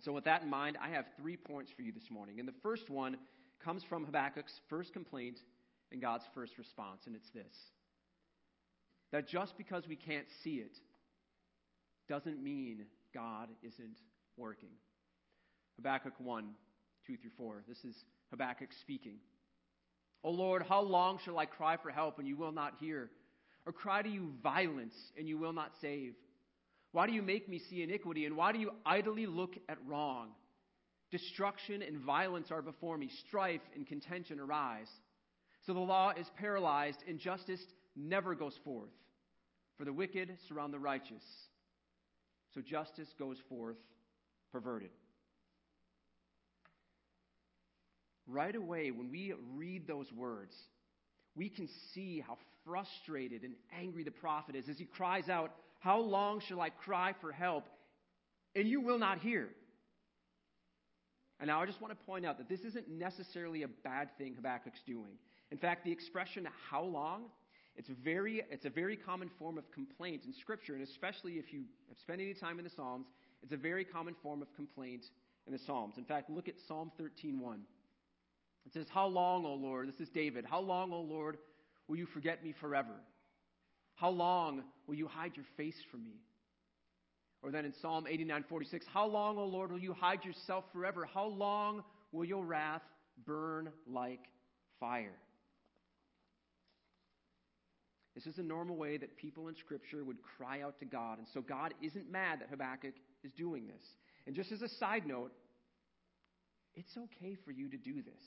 And so, with that in mind, I have three points for you this morning. And the first one comes from Habakkuk's first complaint and God's first response, and it's this that just because we can't see it doesn't mean God isn't working. Habakkuk 1 2 through 4. This is Habakkuk speaking. O Lord, how long shall I cry for help and you will not hear? Or cry to you violence and you will not save? Why do you make me see iniquity and why do you idly look at wrong? Destruction and violence are before me, strife and contention arise. So the law is paralyzed and justice never goes forth. For the wicked surround the righteous. So justice goes forth perverted. Right away, when we read those words, we can see how frustrated and angry the prophet is as he cries out, How long shall I cry for help? And you will not hear. And now I just want to point out that this isn't necessarily a bad thing Habakkuk's doing. In fact, the expression how long, it's, very, it's a very common form of complaint in Scripture, and especially if you have spent any time in the Psalms, it's a very common form of complaint in the Psalms. In fact, look at Psalm 13.1. It says, How long, O Lord, this is David, how long, O Lord, will you forget me forever? How long will you hide your face from me? Or then in Psalm 89:46, How long, O Lord, will you hide yourself forever? How long will your wrath burn like fire? This is a normal way that people in Scripture would cry out to God. And so God isn't mad that Habakkuk is doing this. And just as a side note, it's okay for you to do this.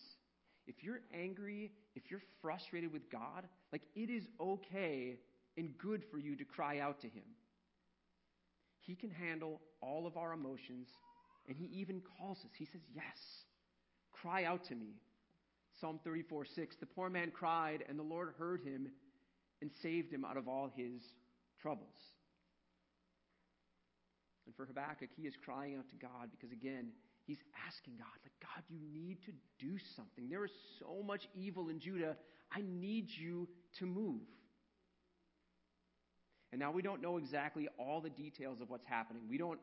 If you're angry, if you're frustrated with God, like it is okay and good for you to cry out to Him. He can handle all of our emotions, and He even calls us. He says, Yes, cry out to me. Psalm 34 6 The poor man cried, and the Lord heard him and saved him out of all his troubles. And for Habakkuk, he is crying out to God because, again, he's asking God, like, God, you need to do something. There is so much evil in Judah. I need you to move. And now we don't know exactly all the details of what's happening. We don't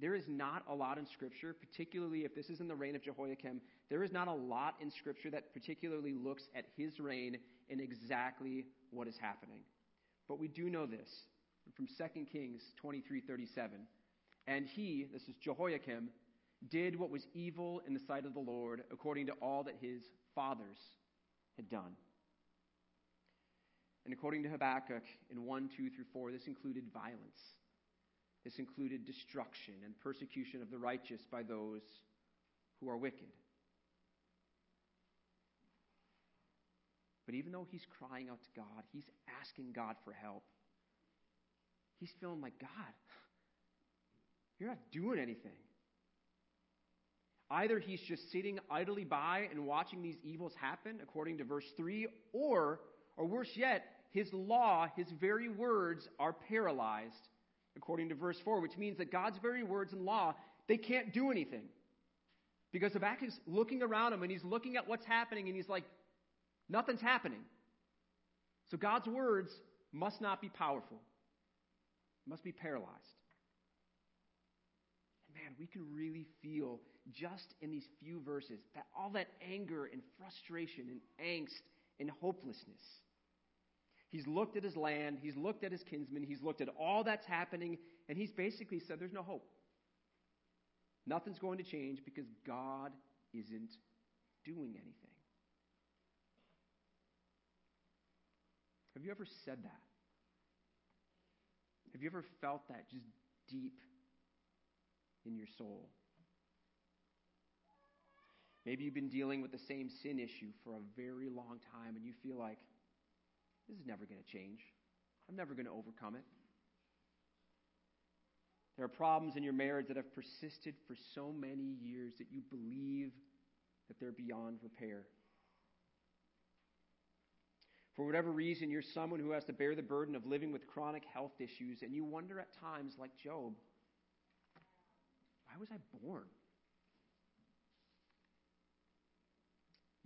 there is not a lot in Scripture, particularly if this is in the reign of Jehoiakim, there is not a lot in Scripture that particularly looks at his reign and exactly what is happening. But we do know this from 2 Kings 23:37. And he, this is Jehoiakim, did what was evil in the sight of the Lord, according to all that his fathers had done. And according to Habakkuk in 1, 2 through 4, this included violence. This included destruction and persecution of the righteous by those who are wicked. But even though he's crying out to God, he's asking God for help. He's feeling like, God, you're not doing anything. Either he's just sitting idly by and watching these evils happen, according to verse 3, or, or worse yet, his law, his very words, are paralyzed according to verse 4, which means that God's very words and law, they can't do anything. Because Habakkuk's looking around him and he's looking at what's happening and he's like, nothing's happening. So God's words must not be powerful, must be paralyzed. And man, we can really feel just in these few verses that all that anger and frustration and angst and hopelessness He's looked at his land, he's looked at his kinsmen, he's looked at all that's happening, and he's basically said there's no hope. Nothing's going to change because God isn't doing anything. Have you ever said that? Have you ever felt that just deep in your soul? Maybe you've been dealing with the same sin issue for a very long time and you feel like, this is never going to change. I'm never going to overcome it. There are problems in your marriage that have persisted for so many years that you believe that they're beyond repair. For whatever reason, you're someone who has to bear the burden of living with chronic health issues, and you wonder at times, like Job, why was I born?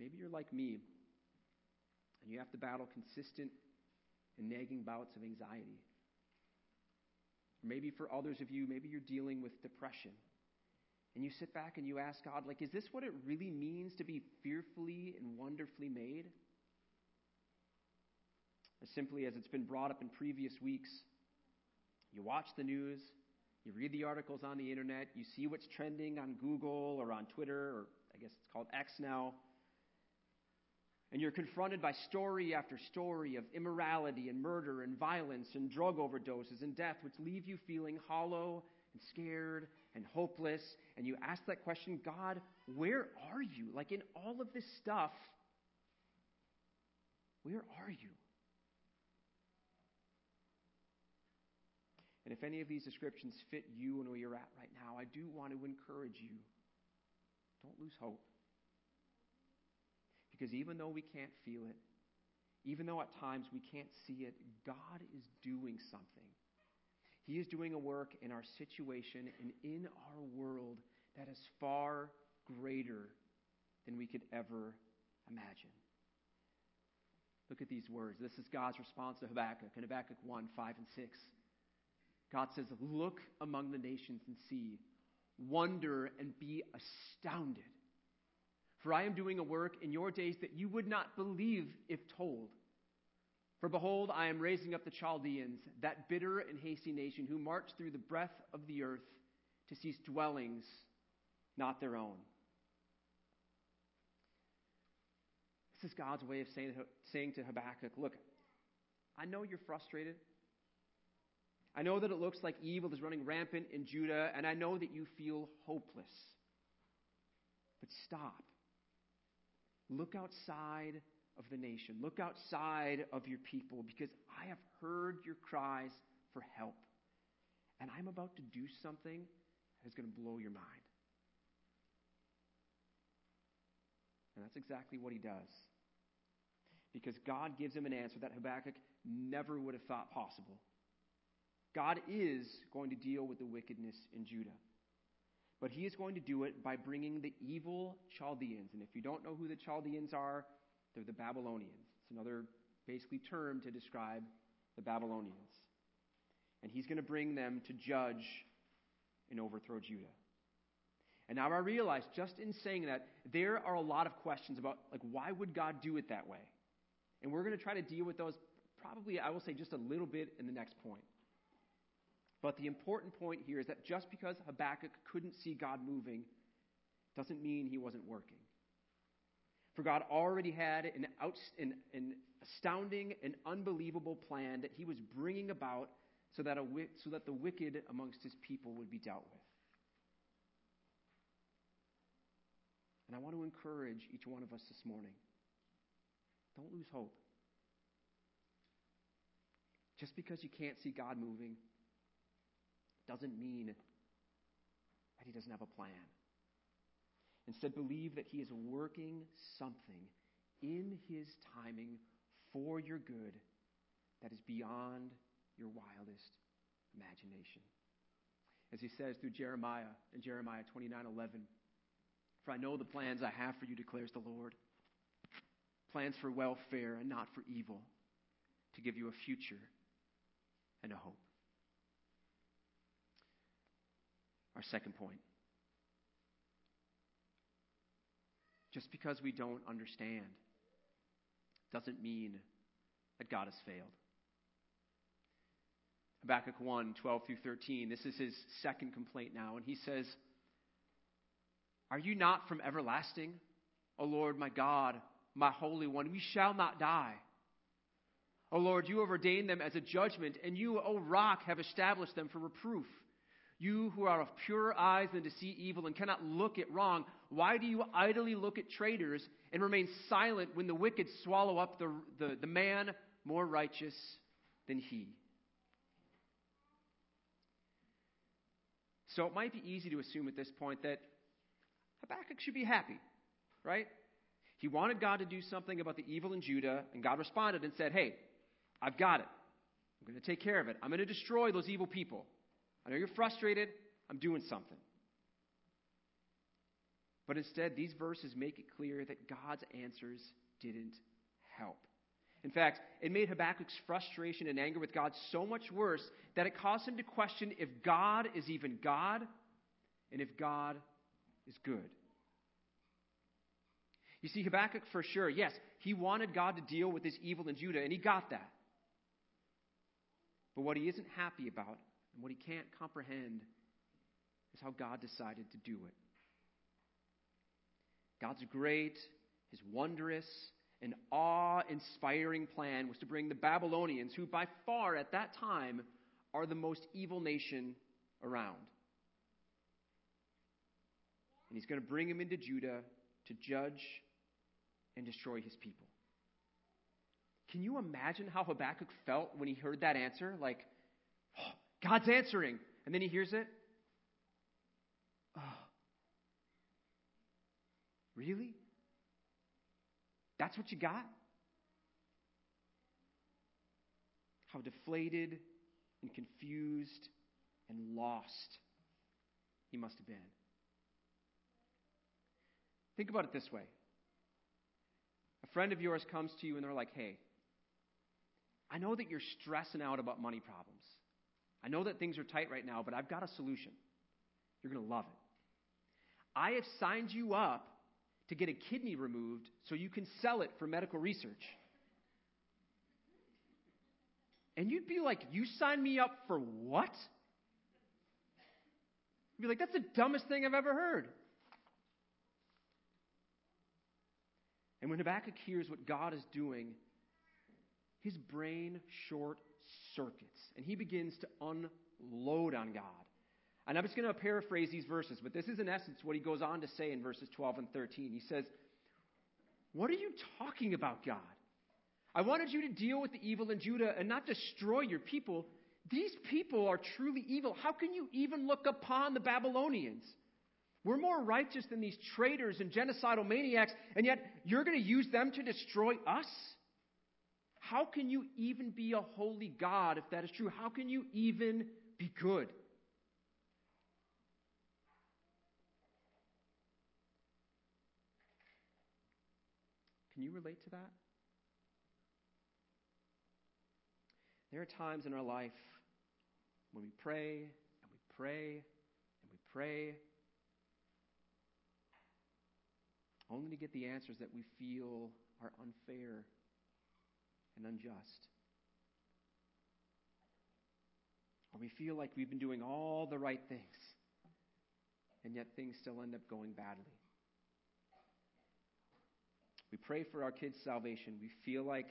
Maybe you're like me and you have to battle consistent and nagging bouts of anxiety. Maybe for others of you, maybe you're dealing with depression. and you sit back and you ask God, like, is this what it really means to be fearfully and wonderfully made? As simply as it's been brought up in previous weeks, you watch the news, you read the articles on the internet, you see what's trending on Google or on Twitter, or I guess it's called X now. And you're confronted by story after story of immorality and murder and violence and drug overdoses and death, which leave you feeling hollow and scared and hopeless. And you ask that question God, where are you? Like in all of this stuff, where are you? And if any of these descriptions fit you and where you're at right now, I do want to encourage you don't lose hope. Because even though we can't feel it, even though at times we can't see it, God is doing something. He is doing a work in our situation and in our world that is far greater than we could ever imagine. Look at these words. This is God's response to Habakkuk in Habakkuk 1 5 and 6. God says, Look among the nations and see, wonder and be astounded. For I am doing a work in your days that you would not believe if told. For behold, I am raising up the Chaldeans, that bitter and hasty nation, who march through the breadth of the earth to seize dwellings not their own. This is God's way of saying, saying to Habakkuk, Look, I know you're frustrated. I know that it looks like evil is running rampant in Judah, and I know that you feel hopeless. But stop. Look outside of the nation. Look outside of your people because I have heard your cries for help. And I'm about to do something that is going to blow your mind. And that's exactly what he does. Because God gives him an answer that Habakkuk never would have thought possible. God is going to deal with the wickedness in Judah. But he is going to do it by bringing the evil Chaldeans. And if you don't know who the Chaldeans are, they're the Babylonians. It's another basically term to describe the Babylonians. And he's going to bring them to judge and overthrow Judah. And now I realize, just in saying that, there are a lot of questions about, like, why would God do it that way? And we're going to try to deal with those probably, I will say, just a little bit in the next point. But the important point here is that just because Habakkuk couldn't see God moving doesn't mean he wasn't working. For God already had an, out, an, an astounding and unbelievable plan that he was bringing about so that, a, so that the wicked amongst his people would be dealt with. And I want to encourage each one of us this morning don't lose hope. Just because you can't see God moving doesn't mean that He doesn't have a plan. Instead, believe that He is working something in His timing for your good that is beyond your wildest imagination. As He says through Jeremiah in Jeremiah 29 11, For I know the plans I have for you, declares the Lord plans for welfare and not for evil, to give you a future and a hope. Our second point. Just because we don't understand doesn't mean that God has failed. Habakkuk 1 12 through 13. This is his second complaint now, and he says, Are you not from everlasting, O Lord my God, my Holy One? We shall not die. O Lord, you have ordained them as a judgment, and you, O rock, have established them for reproof. You who are of purer eyes than to see evil and cannot look at wrong, why do you idly look at traitors and remain silent when the wicked swallow up the, the, the man more righteous than he? So it might be easy to assume at this point that Habakkuk should be happy, right? He wanted God to do something about the evil in Judah, and God responded and said, Hey, I've got it. I'm going to take care of it. I'm going to destroy those evil people. I know you're frustrated. I'm doing something. But instead, these verses make it clear that God's answers didn't help. In fact, it made Habakkuk's frustration and anger with God so much worse that it caused him to question if God is even God and if God is good. You see, Habakkuk, for sure, yes, he wanted God to deal with this evil in Judah, and he got that. But what he isn't happy about and what he can't comprehend is how God decided to do it. God's great, his wondrous, and awe inspiring plan was to bring the Babylonians, who by far at that time are the most evil nation around. And he's going to bring them into Judah to judge and destroy his people. Can you imagine how Habakkuk felt when he heard that answer? Like, oh, God's answering. And then he hears it. Oh, really? That's what you got? How deflated and confused and lost he must have been. Think about it this way a friend of yours comes to you and they're like, hey, I know that you're stressing out about money problems. I know that things are tight right now, but I've got a solution. You're going to love it. I have signed you up to get a kidney removed so you can sell it for medical research. And you'd be like, You signed me up for what? You'd be like, That's the dumbest thing I've ever heard. And when Habakkuk hears what God is doing, his brain short circuits and he begins to unload on God. And I'm just going to paraphrase these verses, but this is in essence what he goes on to say in verses 12 and 13. He says, What are you talking about, God? I wanted you to deal with the evil in Judah and not destroy your people. These people are truly evil. How can you even look upon the Babylonians? We're more righteous than these traitors and genocidal maniacs, and yet you're going to use them to destroy us? How can you even be a holy God if that is true? How can you even be good? Can you relate to that? There are times in our life when we pray and we pray and we pray only to get the answers that we feel are unfair and unjust. Or we feel like we've been doing all the right things, and yet things still end up going badly. We pray for our kids' salvation. We feel like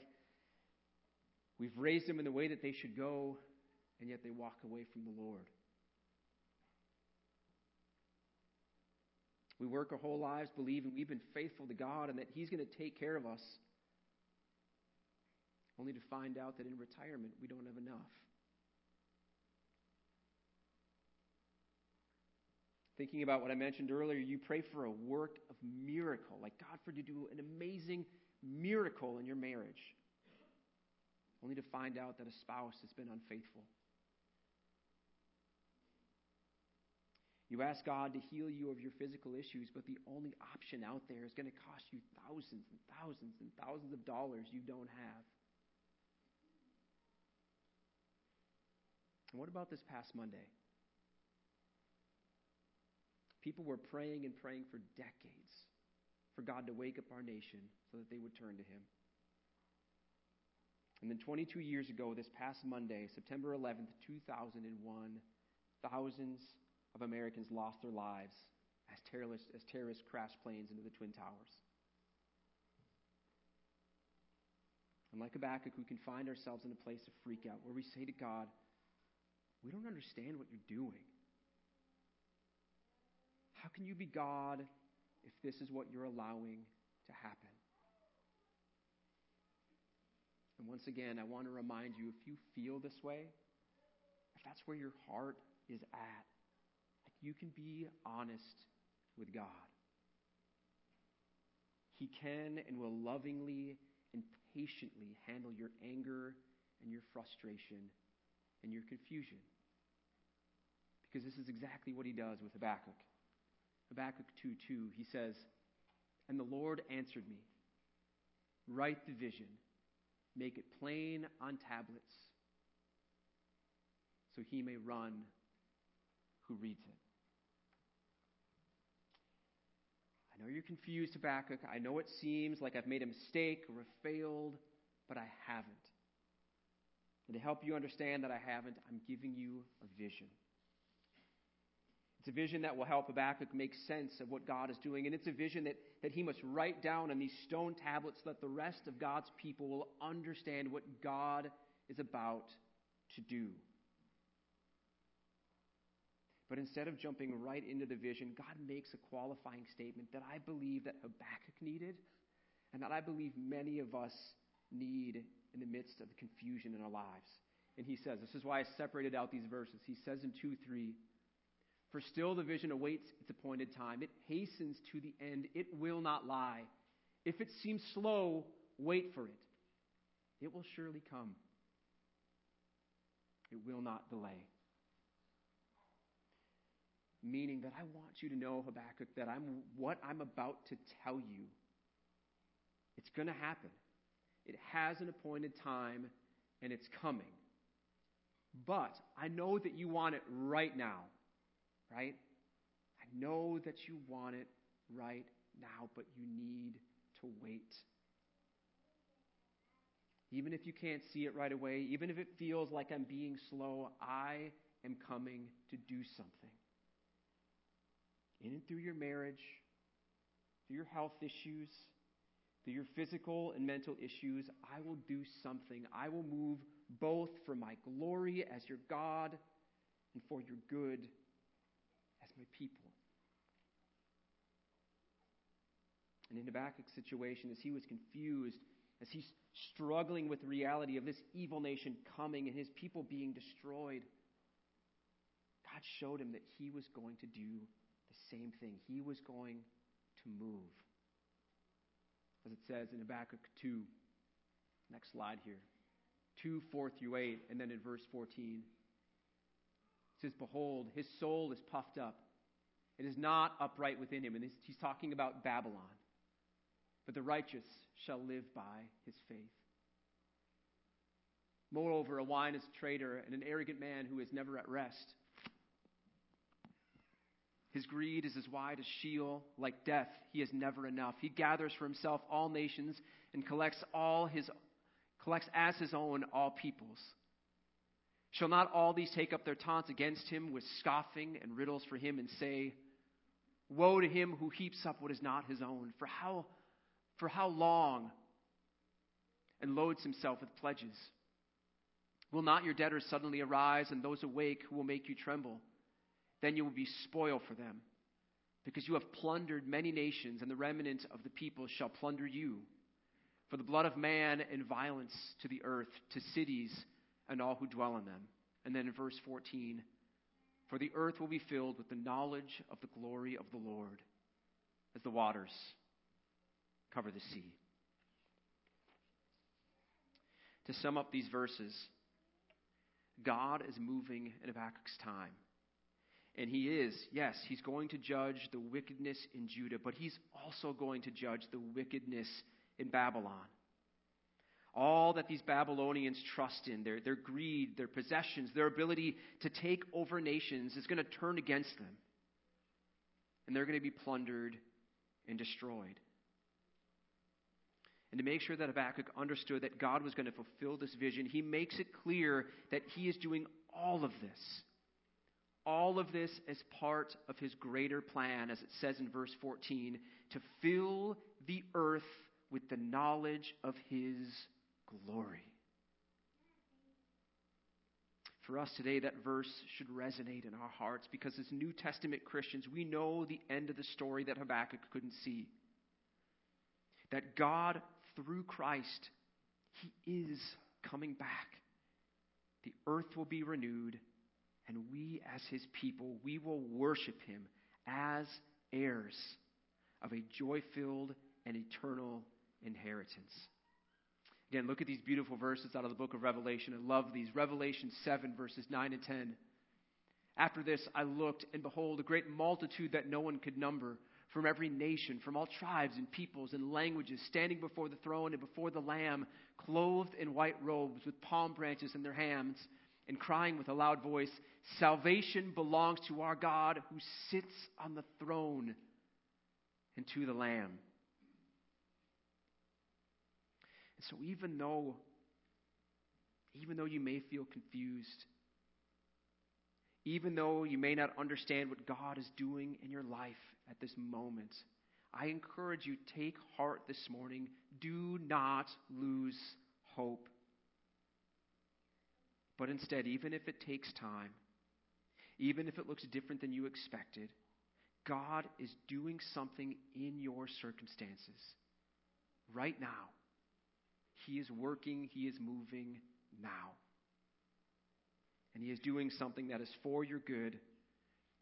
we've raised them in the way that they should go, and yet they walk away from the Lord. We work our whole lives believing we've been faithful to God and that He's going to take care of us, only to find out that in retirement we don't have enough. Thinking about what I mentioned earlier, you pray for a work of miracle, like God for you to do an amazing miracle in your marriage, only to find out that a spouse has been unfaithful. You ask God to heal you of your physical issues, but the only option out there is going to cost you thousands and thousands and thousands of dollars you don't have. And what about this past Monday? People were praying and praying for decades for God to wake up our nation so that they would turn to Him. And then 22 years ago, this past Monday, September 11th, 2001, thousands of Americans lost their lives as terrorists, as terrorists crashed planes into the Twin Towers. And like Habakkuk, we can find ourselves in a place of freak out where we say to God, We don't understand what you're doing. How can you be God if this is what you're allowing to happen? And once again, I want to remind you if you feel this way, if that's where your heart is at, you can be honest with God. He can and will lovingly and patiently handle your anger and your frustration and your confusion. Because this is exactly what he does with Habakkuk. Habakkuk 2 2, he says, And the Lord answered me, Write the vision, make it plain on tablets, so he may run who reads it. I know you're confused, Habakkuk. I know it seems like I've made a mistake or failed, but I haven't. And to help you understand that I haven't, I'm giving you a vision. It's a vision that will help Habakkuk make sense of what God is doing. And it's a vision that, that he must write down on these stone tablets so that the rest of God's people will understand what God is about to do. But instead of jumping right into the vision, God makes a qualifying statement that I believe that Habakkuk needed and that I believe many of us need in the midst of the confusion in our lives. And he says, this is why I separated out these verses. He says in 2 3, For still the vision awaits its appointed time. It hastens to the end. It will not lie. If it seems slow, wait for it. It will surely come. It will not delay. Meaning that I want you to know, Habakkuk, that I'm what I'm about to tell you. It's going to happen. It has an appointed time and it's coming. But I know that you want it right now, right? I know that you want it right now, but you need to wait. Even if you can't see it right away, even if it feels like I'm being slow, I am coming to do something. In and through your marriage, through your health issues, through your physical and mental issues, I will do something. I will move both for my glory as your God and for your good my people. And in Habakkuk's situation, as he was confused, as he's struggling with the reality of this evil nation coming and his people being destroyed, God showed him that he was going to do the same thing. He was going to move. As it says in Habakkuk 2, next slide here, 2, 4 through 8, and then in verse 14. It says, Behold, his soul is puffed up. It is not upright within him. And he's talking about Babylon. But the righteous shall live by his faith. Moreover, a wine is a traitor and an arrogant man who is never at rest. His greed is as wide as Sheol, like death. He is never enough. He gathers for himself all nations and collects all his collects as his own all peoples. Shall not all these take up their taunts against him with scoffing and riddles for him and say, Woe to him who heaps up what is not his own. For how for how long? And loads himself with pledges. Will not your debtors suddenly arise, and those awake who will make you tremble? Then you will be spoil for them, because you have plundered many nations, and the remnant of the people shall plunder you. For the blood of man and violence to the earth, to cities and all who dwell in them. And then in verse 14, for the earth will be filled with the knowledge of the glory of the Lord as the waters cover the sea. To sum up these verses, God is moving in Habakkuk's time. And he is, yes, he's going to judge the wickedness in Judah, but he's also going to judge the wickedness in Babylon. All that these Babylonians trust in, their, their greed, their possessions, their ability to take over nations, is going to turn against them. And they're going to be plundered and destroyed and to make sure that Habakkuk understood that God was going to fulfill this vision, he makes it clear that he is doing all of this. All of this as part of his greater plan, as it says in verse 14, to fill the earth with the knowledge of his glory. For us today, that verse should resonate in our hearts because as New Testament Christians, we know the end of the story that Habakkuk couldn't see. That God through Christ, He is coming back. The earth will be renewed, and we, as His people, we will worship Him as heirs of a joy filled and eternal inheritance. Again, look at these beautiful verses out of the book of Revelation. I love these. Revelation 7, verses 9 and 10. After this, I looked, and behold, a great multitude that no one could number from every nation, from all tribes and peoples and languages, standing before the throne and before the Lamb, clothed in white robes, with palm branches in their hands, and crying with a loud voice, Salvation belongs to our God who sits on the throne and to the Lamb. And so even though even though you may feel confused, even though you may not understand what God is doing in your life at this moment, I encourage you take heart this morning. Do not lose hope. But instead, even if it takes time, even if it looks different than you expected, God is doing something in your circumstances right now. He is working, He is moving now. And He is doing something that is for your good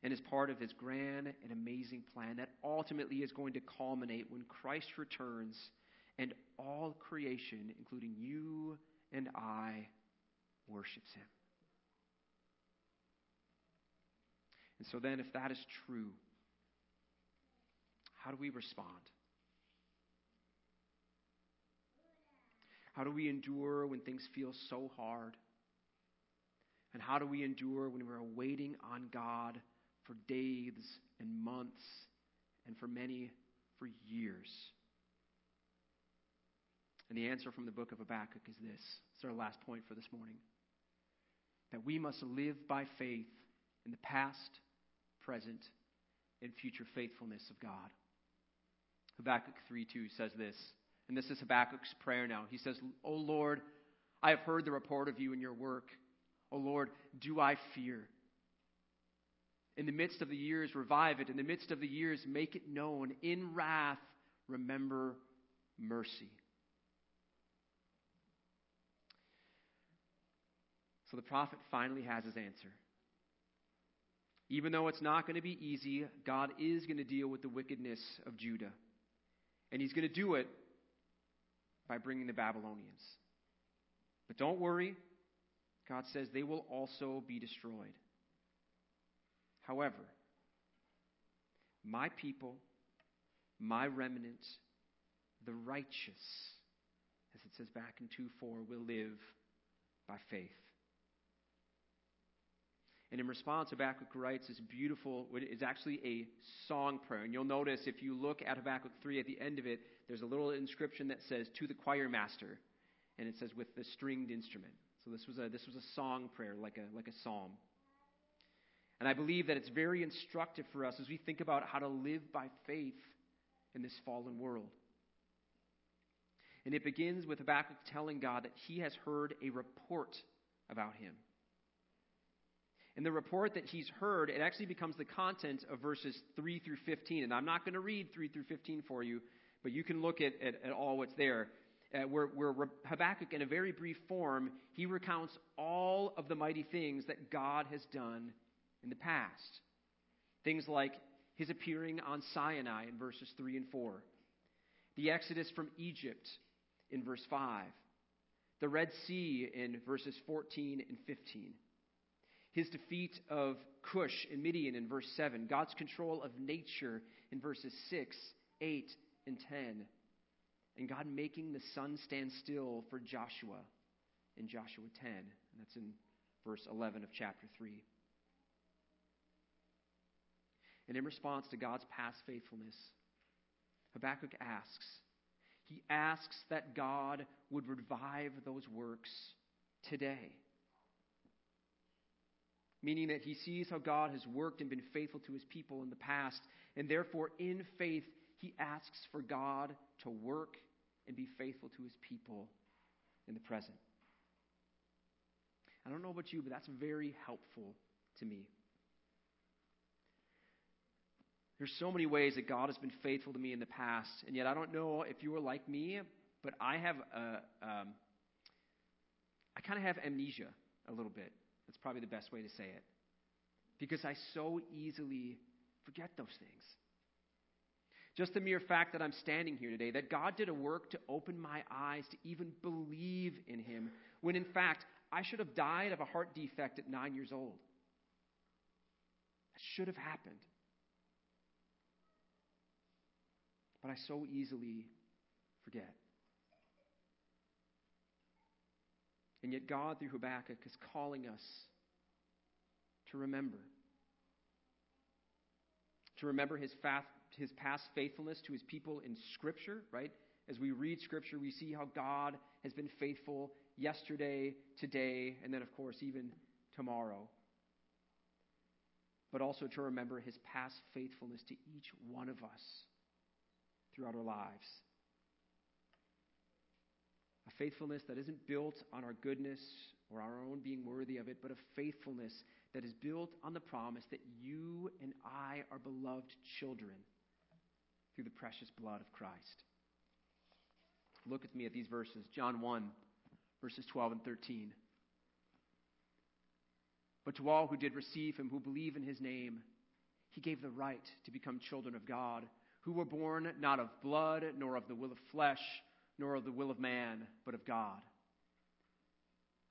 and is part of His grand and amazing plan that ultimately is going to culminate when Christ returns and all creation, including you and I, worships Him. And so then, if that is true, how do we respond? How do we endure when things feel so hard? And how do we endure when we're waiting on God for days and months and for many for years? And the answer from the book of Habakkuk is this. It's our last point for this morning. That we must live by faith in the past, present, and future faithfulness of God. Habakkuk 3 2 says this, and this is Habakkuk's prayer now. He says, O Lord, I have heard the report of you and your work. O Lord, do I fear? In the midst of the years, revive it. In the midst of the years, make it known. In wrath, remember mercy. So the prophet finally has his answer. Even though it's not going to be easy, God is going to deal with the wickedness of Judah. And he's going to do it by bringing the Babylonians. But don't worry, God says they will also be destroyed. However, my people, my remnant, the righteous, as it says back in 2 4, will live by faith. And in response, Habakkuk writes this beautiful, it's actually a song prayer. And you'll notice if you look at Habakkuk 3 at the end of it, there's a little inscription that says, To the choir master. And it says, with the stringed instrument. So this was a, this was a song prayer, like a, like a psalm. And I believe that it's very instructive for us as we think about how to live by faith in this fallen world. And it begins with Habakkuk telling God that he has heard a report about him. In the report that he's heard, it actually becomes the content of verses 3 through 15. And I'm not going to read 3 through 15 for you, but you can look at, at, at all what's there. Uh, where, where Habakkuk, in a very brief form, he recounts all of the mighty things that God has done in the past. Things like his appearing on Sinai in verses 3 and 4, the exodus from Egypt in verse 5, the Red Sea in verses 14 and 15 his defeat of Cush and Midian in verse 7, God's control of nature in verses 6, 8, and 10, and God making the sun stand still for Joshua in Joshua 10. And that's in verse 11 of chapter 3. And in response to God's past faithfulness, Habakkuk asks, he asks that God would revive those works today meaning that he sees how God has worked and been faithful to his people in the past, and therefore, in faith, he asks for God to work and be faithful to his people in the present. I don't know about you, but that's very helpful to me. There's so many ways that God has been faithful to me in the past, and yet I don't know if you are like me, but I have a, um, I kind of have amnesia a little bit. That's probably the best way to say it. Because I so easily forget those things. Just the mere fact that I'm standing here today, that God did a work to open my eyes to even believe in Him, when in fact, I should have died of a heart defect at nine years old. That should have happened. But I so easily forget. And yet, God, through Habakkuk, is calling us to remember. To remember his his past faithfulness to his people in Scripture, right? As we read Scripture, we see how God has been faithful yesterday, today, and then, of course, even tomorrow. But also to remember his past faithfulness to each one of us throughout our lives. A faithfulness that isn't built on our goodness or our own being worthy of it, but a faithfulness that is built on the promise that you and I are beloved children through the precious blood of Christ. Look with me at these verses John 1, verses 12 and 13. But to all who did receive him, who believe in his name, he gave the right to become children of God, who were born not of blood, nor of the will of flesh, nor of the will of man, but of God.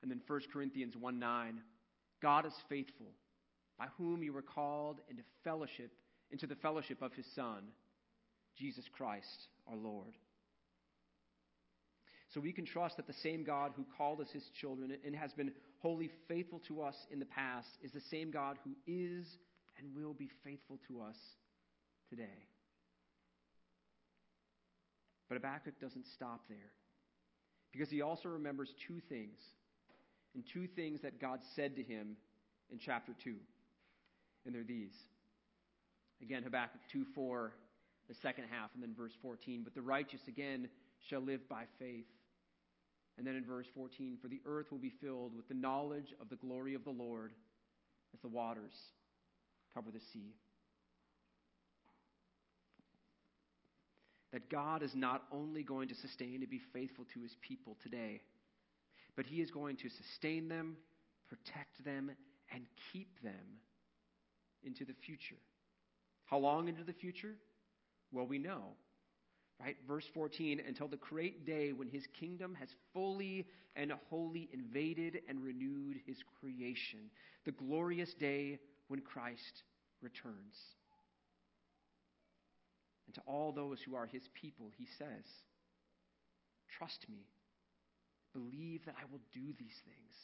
And then 1 Corinthians 1 9, God is faithful, by whom you were called into fellowship, into the fellowship of his Son, Jesus Christ our Lord. So we can trust that the same God who called us his children and has been wholly faithful to us in the past is the same God who is and will be faithful to us today. But Habakkuk doesn't stop there because he also remembers two things, and two things that God said to him in chapter 2. And they're these. Again, Habakkuk 2 4, the second half, and then verse 14. But the righteous again shall live by faith. And then in verse 14, for the earth will be filled with the knowledge of the glory of the Lord as the waters cover the sea. That God is not only going to sustain and be faithful to his people today, but he is going to sustain them, protect them, and keep them into the future. How long into the future? Well, we know Right? Verse 14, until the great day when his kingdom has fully and wholly invaded and renewed his creation. The glorious day when Christ returns. And to all those who are his people, he says, Trust me. Believe that I will do these things.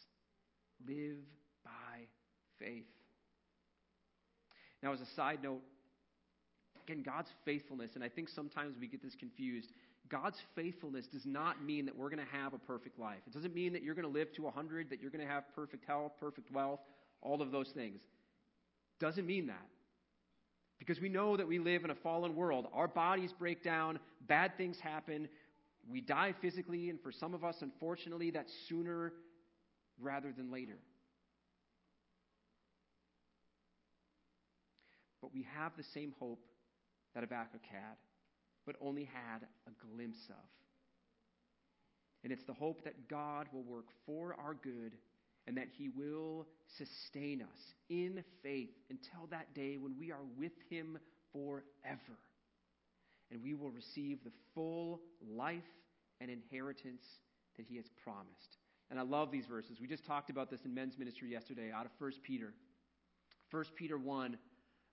Live by faith. Now, as a side note, Again, God's faithfulness, and I think sometimes we get this confused. God's faithfulness does not mean that we're going to have a perfect life. It doesn't mean that you're going to live to 100, that you're going to have perfect health, perfect wealth, all of those things. Doesn't mean that. Because we know that we live in a fallen world. Our bodies break down, bad things happen, we die physically, and for some of us, unfortunately, that's sooner rather than later. But we have the same hope that Habakkuk had, but only had a glimpse of. And it's the hope that God will work for our good and that He will sustain us in faith until that day when we are with Him forever. And we will receive the full life and inheritance that He has promised. And I love these verses. We just talked about this in men's ministry yesterday out of 1 Peter. 1 Peter 1,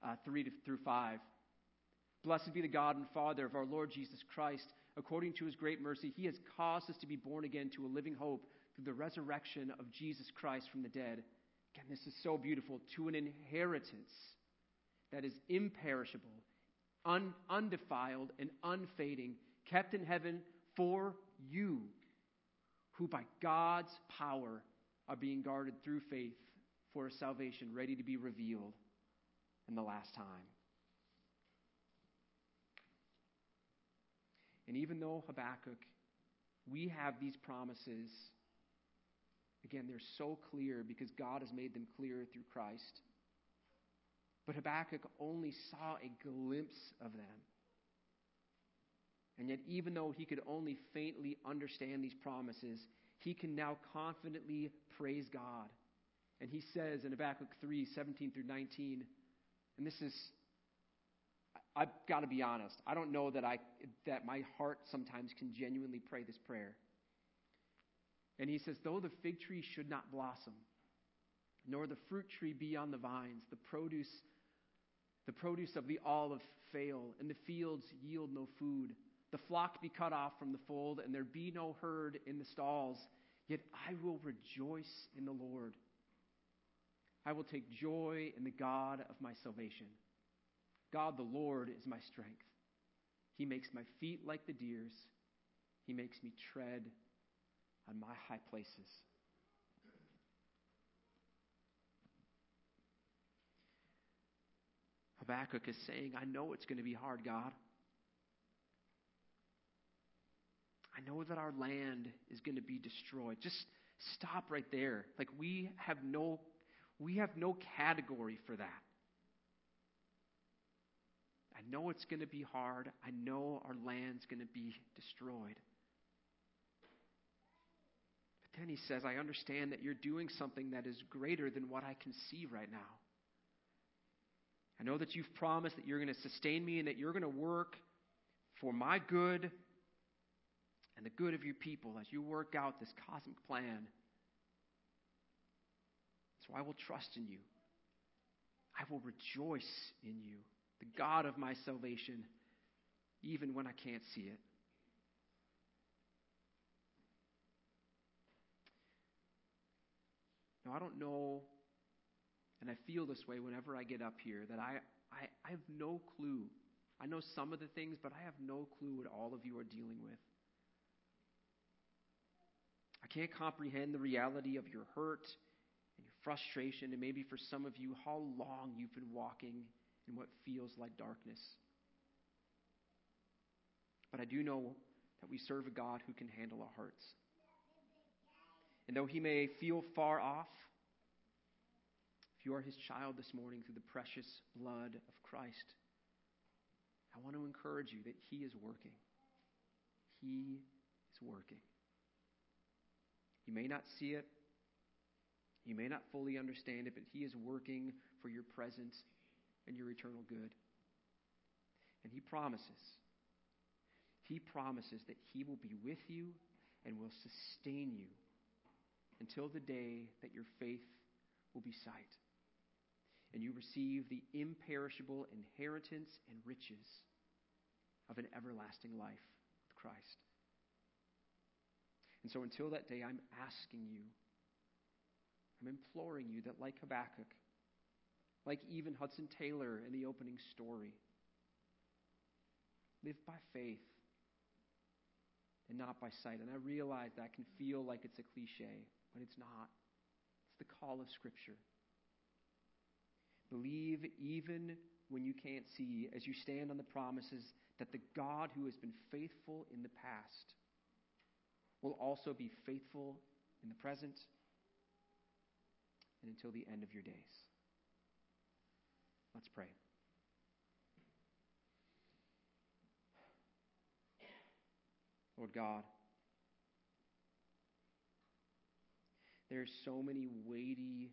uh, 3 through 5. Blessed be the God and Father of our Lord Jesus Christ. According to his great mercy, he has caused us to be born again to a living hope through the resurrection of Jesus Christ from the dead. Again, this is so beautiful. To an inheritance that is imperishable, un- undefiled, and unfading, kept in heaven for you, who by God's power are being guarded through faith for a salvation ready to be revealed in the last time. And even though Habakkuk, we have these promises, again, they're so clear because God has made them clear through Christ. But Habakkuk only saw a glimpse of them. And yet, even though he could only faintly understand these promises, he can now confidently praise God. And he says in Habakkuk 3 17 through 19, and this is I've got to be honest. I don't know that I that my heart sometimes can genuinely pray this prayer. And he says, though the fig tree should not blossom, nor the fruit tree be on the vines, the produce the produce of the olive fail, and the fields yield no food, the flock be cut off from the fold, and there be no herd in the stalls, yet I will rejoice in the Lord. I will take joy in the God of my salvation. God, the Lord, is my strength. He makes my feet like the deer's, He makes me tread on my high places. Habakkuk is saying, I know it's going to be hard, God. I know that our land is going to be destroyed. Just stop right there. Like we have no we have no category for that. I know it's going to be hard. I know our land's going to be destroyed. But then he says, I understand that you're doing something that is greater than what I can see right now. I know that you've promised that you're going to sustain me and that you're going to work for my good and the good of your people as you work out this cosmic plan. So I will trust in you. I will rejoice in you, the God of my salvation, even when I can't see it. Now, I don't know, and I feel this way whenever I get up here, that I, I, I have no clue. I know some of the things, but I have no clue what all of you are dealing with. I can't comprehend the reality of your hurt and your frustration, and maybe for some of you, how long you've been walking in what feels like darkness. But I do know that we serve a God who can handle our hearts. And though he may feel far off, if you are his child this morning through the precious blood of Christ, I want to encourage you that he is working. He is working. You may not see it, you may not fully understand it, but he is working for your presence and your eternal good. And he promises, he promises that he will be with you and will sustain you until the day that your faith will be sight and you receive the imperishable inheritance and riches of an everlasting life with Christ. And so until that day, I'm asking you, I'm imploring you that, like Habakkuk, like even Hudson Taylor in the opening story, live by faith and not by sight. And I realize that can feel like it's a cliche, but it's not. It's the call of Scripture. Believe even when you can't see, as you stand on the promises that the God who has been faithful in the past will also be faithful in the present and until the end of your days. Let's pray. Lord God, there's so many weighty,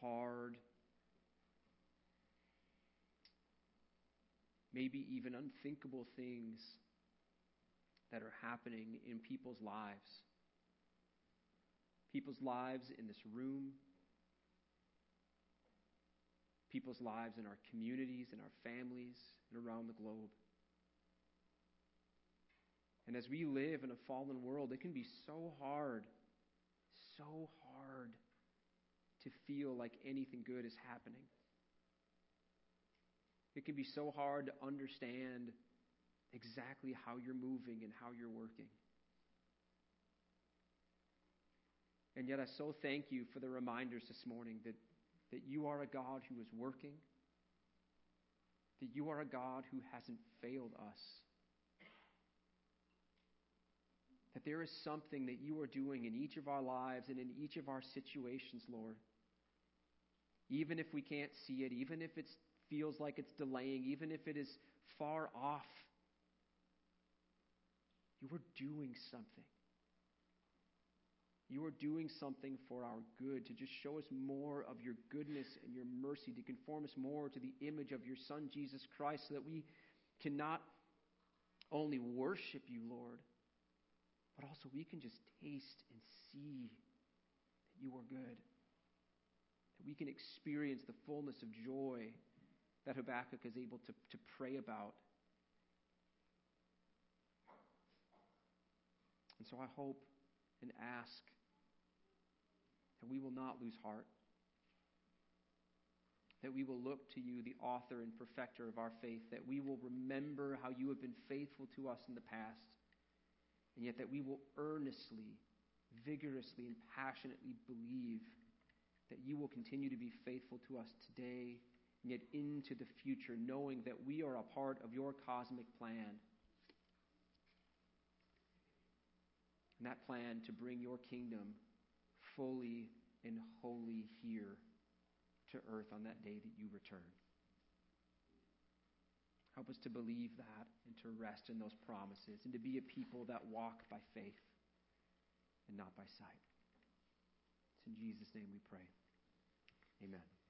hard, maybe even unthinkable things that are happening in people's lives. People's lives in this room, people's lives in our communities, in our families, and around the globe. And as we live in a fallen world, it can be so hard, so hard to feel like anything good is happening. It can be so hard to understand exactly how you're moving and how you're working. And yet, I so thank you for the reminders this morning that, that you are a God who is working, that you are a God who hasn't failed us, that there is something that you are doing in each of our lives and in each of our situations, Lord. Even if we can't see it, even if it feels like it's delaying, even if it is far off, you are doing something. You are doing something for our good, to just show us more of your goodness and your mercy, to conform us more to the image of your Son, Jesus Christ, so that we cannot only worship you, Lord, but also we can just taste and see that you are good. That we can experience the fullness of joy that Habakkuk is able to, to pray about. And so I hope and ask that we will not lose heart. that we will look to you, the author and perfecter of our faith, that we will remember how you have been faithful to us in the past, and yet that we will earnestly, vigorously, and passionately believe that you will continue to be faithful to us today and yet into the future, knowing that we are a part of your cosmic plan. And that plan to bring your kingdom fully and wholly here to earth on that day that you return. Help us to believe that and to rest in those promises and to be a people that walk by faith and not by sight. It's in Jesus' name we pray. Amen.